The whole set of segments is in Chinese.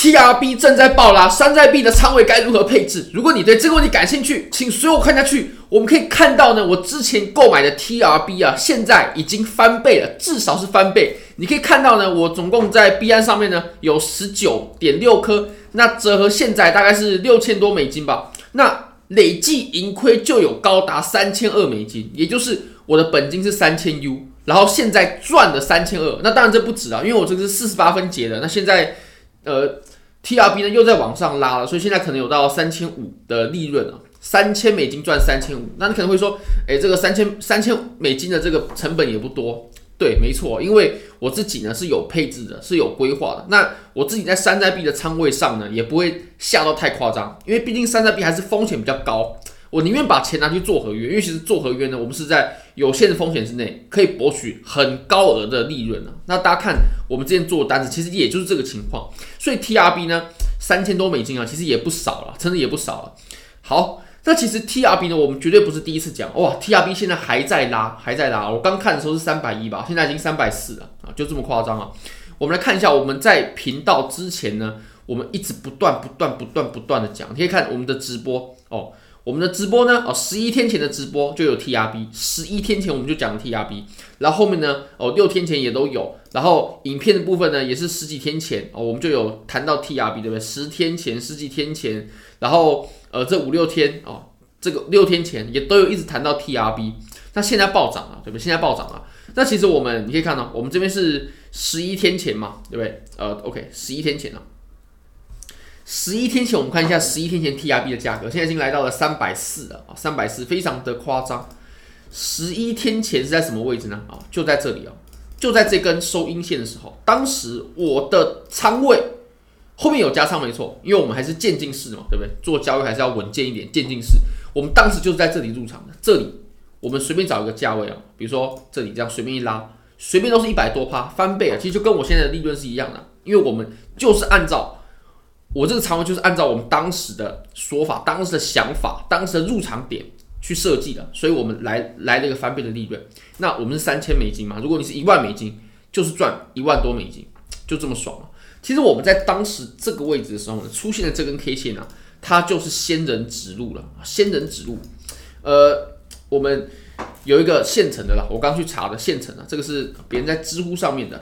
TRB 正在爆拉，山寨币的仓位该如何配置？如果你对这个问题感兴趣，请随我看下去。我们可以看到呢，我之前购买的 TRB 啊，现在已经翻倍了，至少是翻倍。你可以看到呢，我总共在币安上面呢有十九点六颗，那折合现在大概是六千多美金吧。那累计盈亏就有高达三千二美金，也就是我的本金是三千 U，然后现在赚了三千二。那当然这不止啊，因为我这个是四十八分结的，那现在。呃，TRB 呢又在往上拉了，所以现在可能有到三千五的利润啊，三千美金赚三千五。那你可能会说，哎，这个三千三千美金的这个成本也不多。对，没错，因为我自己呢是有配置的，是有规划的。那我自己在山寨币的仓位上呢，也不会下到太夸张，因为毕竟山寨币还是风险比较高。我宁愿把钱拿去做合约，因为其实做合约呢，我们是在有限的风险之内，可以博取很高额的利润的。那大家看我们之前做的单子，其实也就是这个情况。所以 TRB 呢，三千多美金啊，其实也不少了，真的也不少了。好，那其实 TRB 呢，我们绝对不是第一次讲哇，TRB 现在还在拉，还在拉。我刚看的时候是三百一吧，现在已经三百四了啊，就这么夸张啊。我们来看一下，我们在频道之前呢，我们一直不断、不断、不断、不断的讲，你可以看我们的直播哦。我们的直播呢，哦，十一天前的直播就有 TRB，十一天前我们就讲了 TRB，然后后面呢，哦，六天前也都有，然后影片的部分呢，也是十几天前哦，我们就有谈到 TRB，对不对？十天前、十几天前，然后呃，这五六天哦，这个六天前也都有一直谈到 TRB，那现在暴涨了，对不对？现在暴涨了，那其实我们你可以看到，我们这边是十一天前嘛，对不对？呃，OK，十一天前了。十一天前，我们看一下十一天前 TRB 的价格，现在已经来到了三百四了啊，三百四非常的夸张。十一天前是在什么位置呢？啊，就在这里哦，就在这根收阴线的时候，当时我的仓位后面有加仓没错，因为我们还是渐进式嘛，对不对？做交易还是要稳健一点，渐进式。我们当时就是在这里入场的，这里我们随便找一个价位啊，比如说这里这样随便一拉，随便都是一百多趴翻倍啊，其实就跟我现在的利润是一样的，因为我们就是按照。我这个仓位就是按照我们当时的说法、当时的想法、当时的入场点去设计的，所以我们来来了一个翻倍的利润。那我们是三千美金嘛？如果你是一万美金，就是赚一万多美金，就这么爽了。其实我们在当时这个位置的时候呢，出现的这根 K 线呢、啊，它就是仙人指路了。仙人指路，呃，我们有一个现成的啦，我刚去查的现成的，这个是别人在知乎上面的。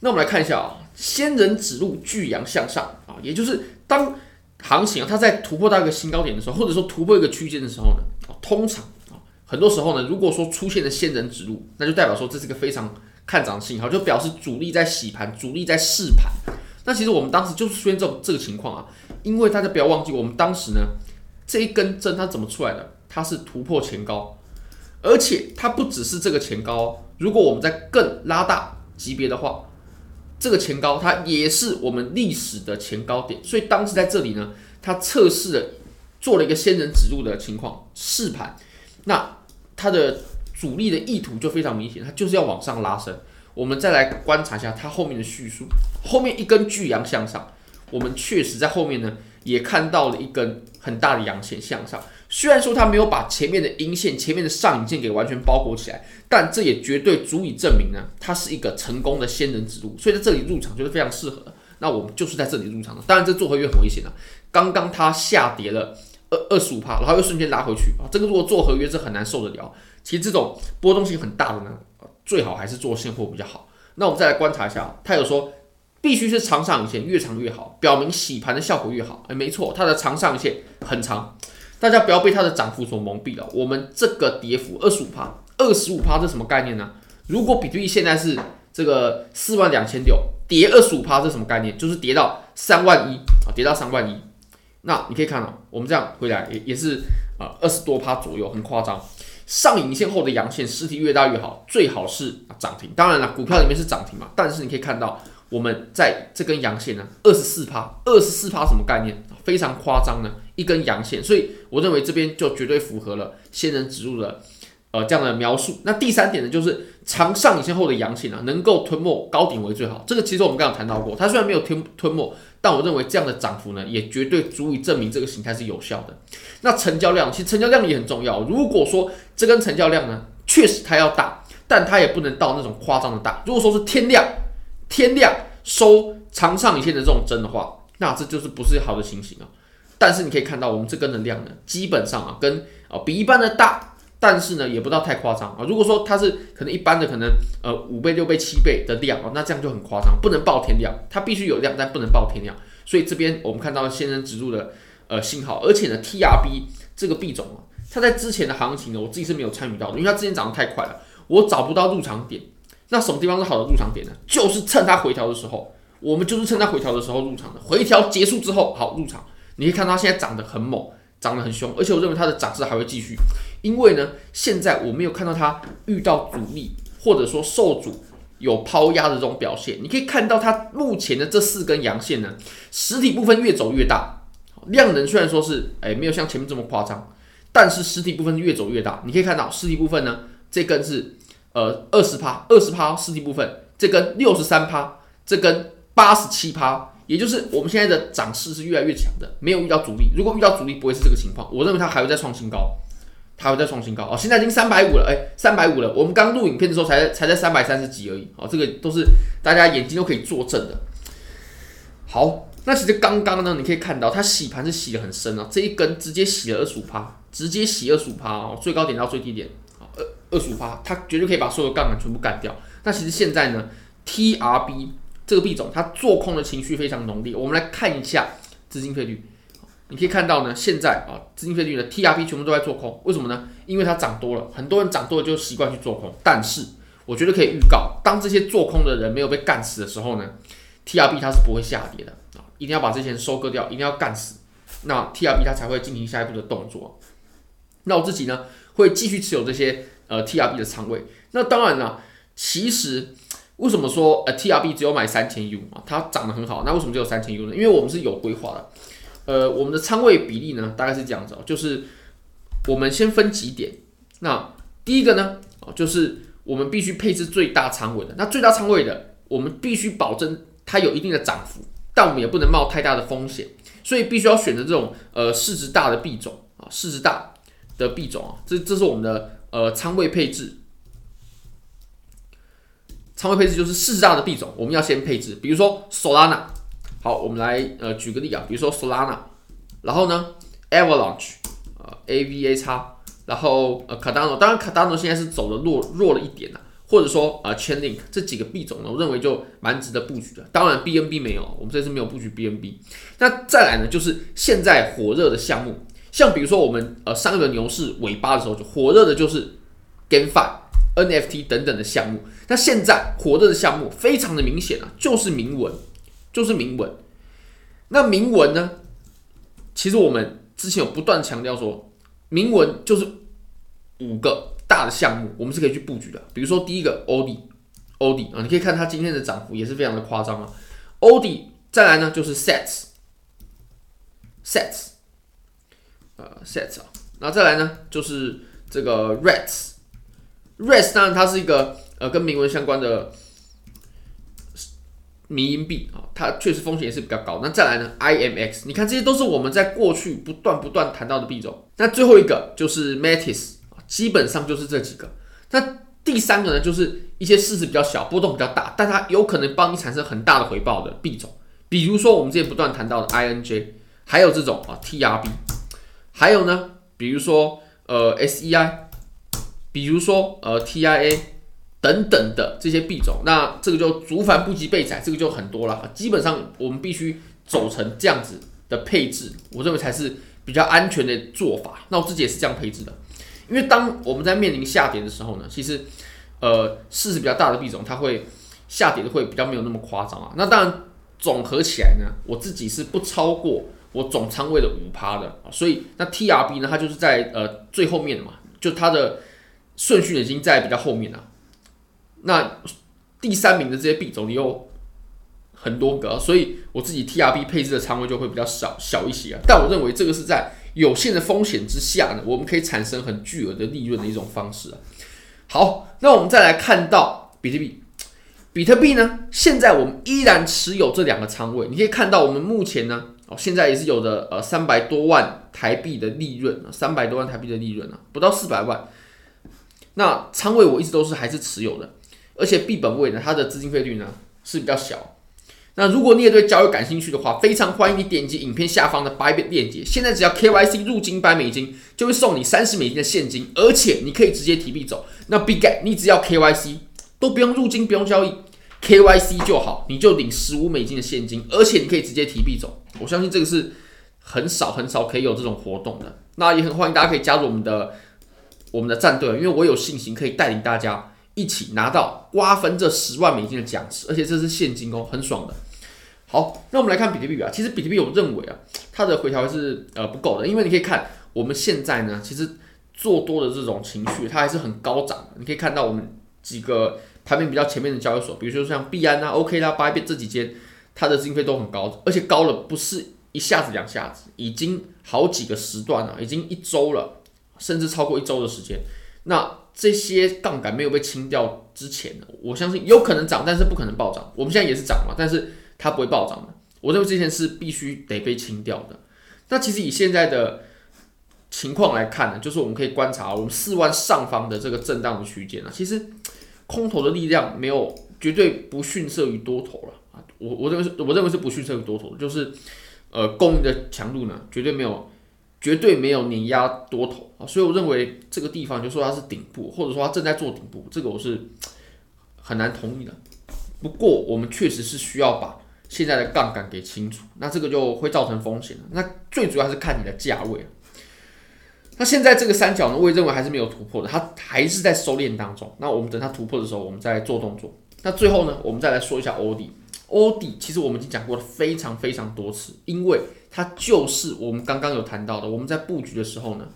那我们来看一下啊，仙人指路巨阳向上啊，也就是当行情啊它在突破到一个新高点的时候，或者说突破一个区间的时候呢，通常啊很多时候呢，如果说出现了仙人指路，那就代表说这是一个非常看涨的信号，就表示主力在洗盘，主力在试盘。那其实我们当时就是出现这种这个情况啊，因为大家不要忘记，我们当时呢这一根针它怎么出来的？它是突破前高，而且它不只是这个前高，如果我们在更拉大级别的话。这个前高它也是我们历史的前高点，所以当时在这里呢，它测试了做了一个仙人指路的情况试盘，那它的主力的意图就非常明显，它就是要往上拉升。我们再来观察一下它后面的叙述，后面一根巨阳向上，我们确实在后面呢也看到了一根很大的阳线向上。虽然说它没有把前面的阴线、前面的上影线给完全包裹起来，但这也绝对足以证明呢，它是一个成功的仙人指路。所以在这里入场就是非常适合的。那我们就是在这里入场的。当然，这做合约很危险的。刚刚它下跌了二二十五趴，然后又瞬间拉回去啊，这个如果做合约是很难受得了。其实这种波动性很大的呢，最好还是做现货比较好。那我们再来观察一下，它有说必须是长上影线越长越好，表明洗盘的效果越好。哎，没错，它的长上影线很长。大家不要被它的涨幅所蒙蔽了。我们这个跌幅二十五趴，二十五趴是什么概念呢？如果比特币现在是这个四万两千六，跌二十五趴是什么概念？就是跌到三万一啊，跌到三万一。那你可以看到，我们这样回来也也是啊二十多趴左右，很夸张。上影线后的阳线实体越大越好，最好是涨停。当然了，股票里面是涨停嘛，但是你可以看到。我们在这根阳线呢，二十四趴，二十四趴什么概念？非常夸张呢，一根阳线，所以我认为这边就绝对符合了仙人指路的呃这样的描述。那第三点呢，就是长上影线后的阳线啊，能够吞没高点为最好。这个其实我们刚刚谈到过，它虽然没有吞吞没，但我认为这样的涨幅呢，也绝对足以证明这个形态是有效的。那成交量，其实成交量也很重要。如果说这根成交量呢，确实它要大，但它也不能到那种夸张的大。如果说是天量。天量收长上影线的这种针的话，那这就是不是好的情形啊。但是你可以看到，我们这根的量呢，基本上啊，跟啊比一般的大，但是呢，也不到太夸张啊。如果说它是可能一般的可能呃五倍、六倍、七倍的量啊，那这样就很夸张，不能爆天量，它必须有量，但不能爆天量。所以这边我们看到仙人指路的呃信号，而且呢，TRB 这个币种啊，它在之前的行情呢，我自己是没有参与到的，因为它之前涨得太快了，我找不到入场点。那什么地方是好的入场点呢？就是趁它回调的时候，我们就是趁它回调的时候入场的。回调结束之后，好入场。你可以看到它现在涨得很猛，涨得很凶，而且我认为它的涨势还会继续，因为呢，现在我没有看到它遇到阻力，或者说受阻有抛压的这种表现。你可以看到它目前的这四根阳线呢，实体部分越走越大，量能虽然说是哎没有像前面这么夸张，但是实体部分越走越大。你可以看到实体部分呢，这根是呃二十趴，二十趴实体部分，这根六十三趴，这根八十七趴。也就是我们现在的涨势是越来越强的，没有遇到阻力。如果遇到阻力，不会是这个情况。我认为它还会再创新高，它会再创新高哦。现在已经三百五了，哎，三百五了。我们刚录影片的时候才才在三百三十几而已哦。这个都是大家眼睛都可以作证的。好，那其实刚刚呢，你可以看到它洗盘是洗的很深啊，这一根直接洗了二十五趴，直接洗二十五趴哦，最高点到最低点啊，二二十五趴，它绝对可以把所有杠杆全部干掉。那其实现在呢，TRB。这个币种它做空的情绪非常浓烈，我们来看一下资金费率，你可以看到呢，现在啊资金费率的 TRB 全部都在做空，为什么呢？因为它涨多了，很多人涨多了就习惯去做空。但是我觉得可以预告，当这些做空的人没有被干死的时候呢，TRB 它是不会下跌的啊，一定要把这些人收割掉，一定要干死，那 TRB 它才会进行下一步的动作。那我自己呢会继续持有这些呃 TRB 的仓位。那当然了，其实。为什么说呃 TRB 只有买三千 U 啊？它涨得很好，那为什么只有三千 U 呢？因为我们是有规划的，呃，我们的仓位比例呢大概是这样子哦，就是我们先分几点。那第一个呢，就是我们必须配置最大仓位的。那最大仓位的，我们必须保证它有一定的涨幅，但我们也不能冒太大的风险，所以必须要选择这种呃市值大的币种啊，市值大的币种啊，这这是我们的呃仓位配置。仓位配置就是市值大的币种，我们要先配置。比如说 Solana，好，我们来呃举个例啊，比如说 Solana，然后呢 Avalanche，呃 AVAX，然后呃 Cardano，当然 Cardano 现在是走的弱弱了一点啊，或者说呃 Chainlink 这几个币种呢，我认为就蛮值得布局的。当然 BNB 没有，我们这次没有布局 BNB。那再来呢，就是现在火热的项目，像比如说我们呃上一轮牛市尾巴的时候就火热的就是 GameFi。NFT 等等的项目，那现在火热的项目非常的明显啊，就是铭文，就是铭文。那铭文呢？其实我们之前有不断强调说，铭文就是五个大的项目，我们是可以去布局的。比如说第一个 OD，OD 啊，你可以看它今天的涨幅也是非常的夸张啊。OD 再来呢就是 Sets，Sets，呃 Sets 啊，那再来呢就是这个 rats，rats 当然它是一个呃跟铭文相关的迷因币啊，它确实风险也是比较高。那再来呢，IMX，你看这些都是我们在过去不断不断谈到的币种。那最后一个就是 Matis 基本上就是这几个。那第三个呢，就是一些市值比较小、波动比较大，但它有可能帮你产生很大的回报的币种，比如说我们之前不断谈到的 INJ，还有这种啊 TRB，还有呢，比如说呃 SEI。比如说，呃，TIA 等等的这些币种，那这个就族繁不及备载，这个就很多了。基本上我们必须走成这样子的配置，我认为才是比较安全的做法。那我自己也是这样配置的，因为当我们在面临下跌的时候呢，其实，呃，市值比较大的币种，它会下跌的会比较没有那么夸张啊。那当然，总合起来呢，我自己是不超过我总仓位的五趴的啊。所以那 TRB 呢，它就是在呃最后面的嘛，就它的。顺序已经在比较后面了，那第三名的这些币种你有很多个，所以我自己 TRB 配置的仓位就会比较少小一些啊。但我认为这个是在有限的风险之下呢，我们可以产生很巨额的利润的一种方式啊。好，那我们再来看到比特币，比特币呢，现在我们依然持有这两个仓位，你可以看到我们目前呢，哦，现在也是有的呃三百多万台币的利润啊，三百多万台币的利润啊，不到四百万。那仓位我一直都是还是持有的，而且币本位呢，它的资金费率呢是比较小。那如果你也对交易感兴趣的话，非常欢迎你点击影片下方的 Bybit 链接。现在只要 KYC 入金百美金，就会送你三十美金的现金，而且你可以直接提币走。那 Bitget 你只要 KYC 都不用入金，不用交易，KYC 就好，你就领十五美金的现金，而且你可以直接提币走。我相信这个是很少很少可以有这种活动的。那也很欢迎大家可以加入我们的我们的战队，因为我有信心可以带领大家一起拿到瓜分这十万美金的奖池，而且这是现金哦，很爽的。好，那我们来看比特币啊。其实比特币，我认为啊，它的回调是呃不够的，因为你可以看我们现在呢，其实做多的这种情绪，它还是很高涨的。你可以看到我们几个排名比较前面的交易所，比如说像币安啊、OK 啦、币币这几间，它的经费都很高，而且高了不是一下子两下子，已经好几个时段了，已经一周了，甚至超过一周的时间。那这些杠杆没有被清掉之前，我相信有可能涨，但是不可能暴涨。我们现在也是涨嘛，但是。它不会暴涨的，我认为这件事必须得被清掉的。那其实以现在的情况来看呢，就是我们可以观察我们四万上方的这个震荡的区间啊，其实空头的力量没有绝对不逊色于多头了啊。我我认为是，我认为是不逊色于多头，就是呃供应的强度呢，绝对没有绝对没有碾压多头啊。所以我认为这个地方就说它是顶部，或者说它正在做顶部，这个我是很难同意的。不过我们确实是需要把。现在的杠杆给清楚，那这个就会造成风险。那最主要还是看你的价位。那现在这个三角呢，我也认为还是没有突破的，它还是在收敛当中。那我们等它突破的时候，我们再做动作。那最后呢，我们再来说一下欧迪。欧迪其实我们已经讲过了非常非常多次，因为它就是我们刚刚有谈到的，我们在布局的时候呢，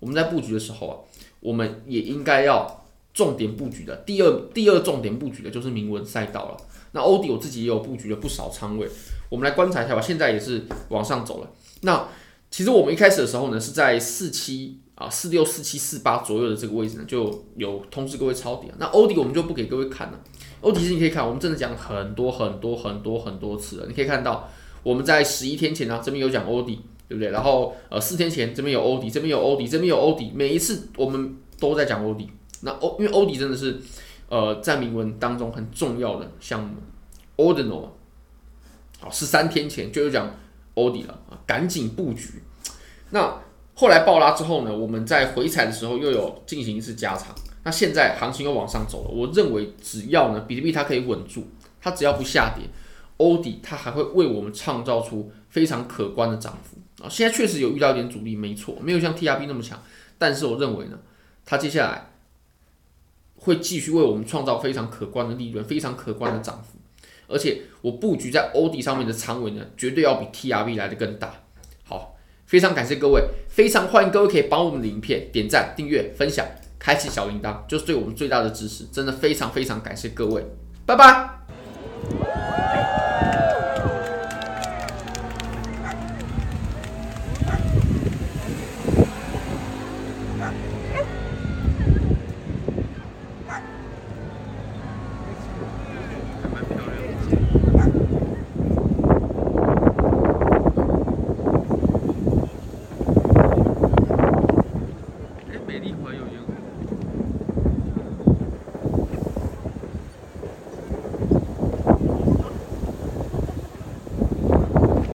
我们在布局的时候啊，我们也应该要重点布局的。第二第二重点布局的就是铭文赛道了。那欧迪我自己也有布局了不少仓位，我们来观察一下吧。现在也是往上走了。那其实我们一开始的时候呢，是在四七啊四六四七四八左右的这个位置呢，就有通知各位抄底了。那欧迪我们就不给各位看了。欧迪是你可以看，我们真的讲很多很多很多很多次了。你可以看到我们在十一天前呢、啊，这边有讲欧迪，对不对？然后呃四天前这边有欧迪，这边有欧迪，这边有欧迪，每一次我们都在讲欧迪。那欧因为欧迪真的是。呃，在铭文当中很重要的项目，Ordinal，好，十三天前就有讲 OD 了啊，赶紧布局。那后来爆拉之后呢，我们在回踩的时候又有进行一次加仓。那现在行情又往上走了，我认为只要呢比特币它可以稳住，它只要不下跌，OD 它还会为我们创造出非常可观的涨幅啊。现在确实有遇到一点阻力，没错，没有像 TRB 那么强，但是我认为呢，它接下来。会继续为我们创造非常可观的利润，非常可观的涨幅，而且我布局在欧迪上面的仓位呢，绝对要比 TRB 来的更大。好，非常感谢各位，非常欢迎各位可以帮我们的影片点赞、订阅、分享、开启小铃铛，就是对我们最大的支持，真的非常非常感谢各位，拜拜。